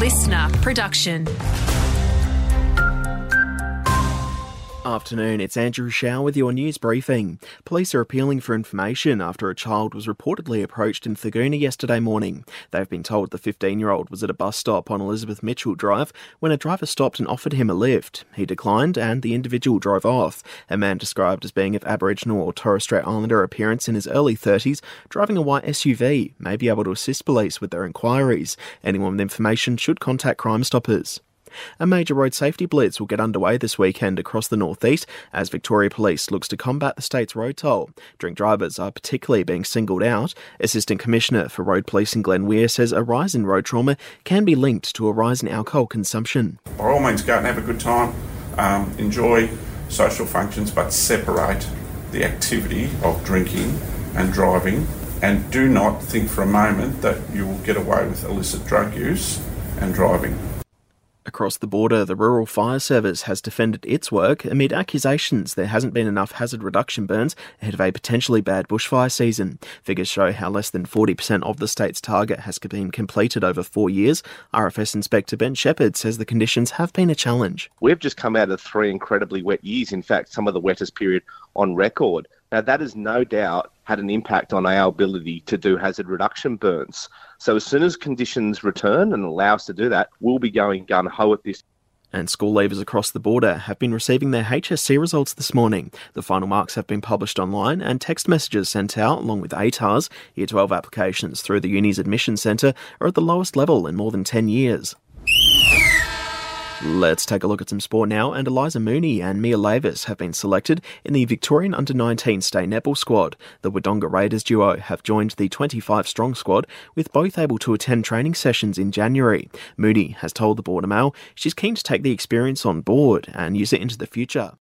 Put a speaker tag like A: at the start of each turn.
A: listener production.
B: Good afternoon, it's Andrew Shaw with your news briefing. Police are appealing for information after a child was reportedly approached in Thurgoona yesterday morning. They've been told the 15 year old was at a bus stop on Elizabeth Mitchell Drive when a driver stopped and offered him a lift. He declined and the individual drove off. A man described as being of Aboriginal or Torres Strait Islander appearance in his early 30s, driving a white SUV, may be able to assist police with their inquiries. Anyone with information should contact Crime Stoppers. A major road safety blitz will get underway this weekend across the northeast as Victoria Police looks to combat the state's road toll. Drink drivers are particularly being singled out. Assistant Commissioner for Road Policing Glenn Weir says a rise in road trauma can be linked to a rise in alcohol consumption.
C: By all means, go out and have a good time, um, enjoy social functions, but separate the activity of drinking and driving. And do not think for a moment that you will get away with illicit drug use and driving.
B: Across the border, the Rural Fire Service has defended its work amid accusations there hasn't been enough hazard reduction burns ahead of a potentially bad bushfire season. Figures show how less than 40% of the state's target has been completed over four years. RFS Inspector Ben Shepherd says the conditions have been a challenge.
D: We've just come out of three incredibly wet years, in fact, some of the wettest period on record. Now, that is no doubt had an impact on our ability to do hazard reduction burns. So, as soon as conditions return and allow us to do that, we'll be going gun ho at this.
B: And school leavers across the border have been receiving their HSC results this morning. The final marks have been published online and text messages sent out along with ATARs. Year 12 applications through the uni's admission centre are at the lowest level in more than 10 years. Let's take a look at some sport now. And Eliza Mooney and Mia Lavis have been selected in the Victorian Under 19 State Netball squad. The Wodonga Raiders duo have joined the 25 strong squad, with both able to attend training sessions in January. Mooney has told the Border Mail she's keen to take the experience on board and use it into the future.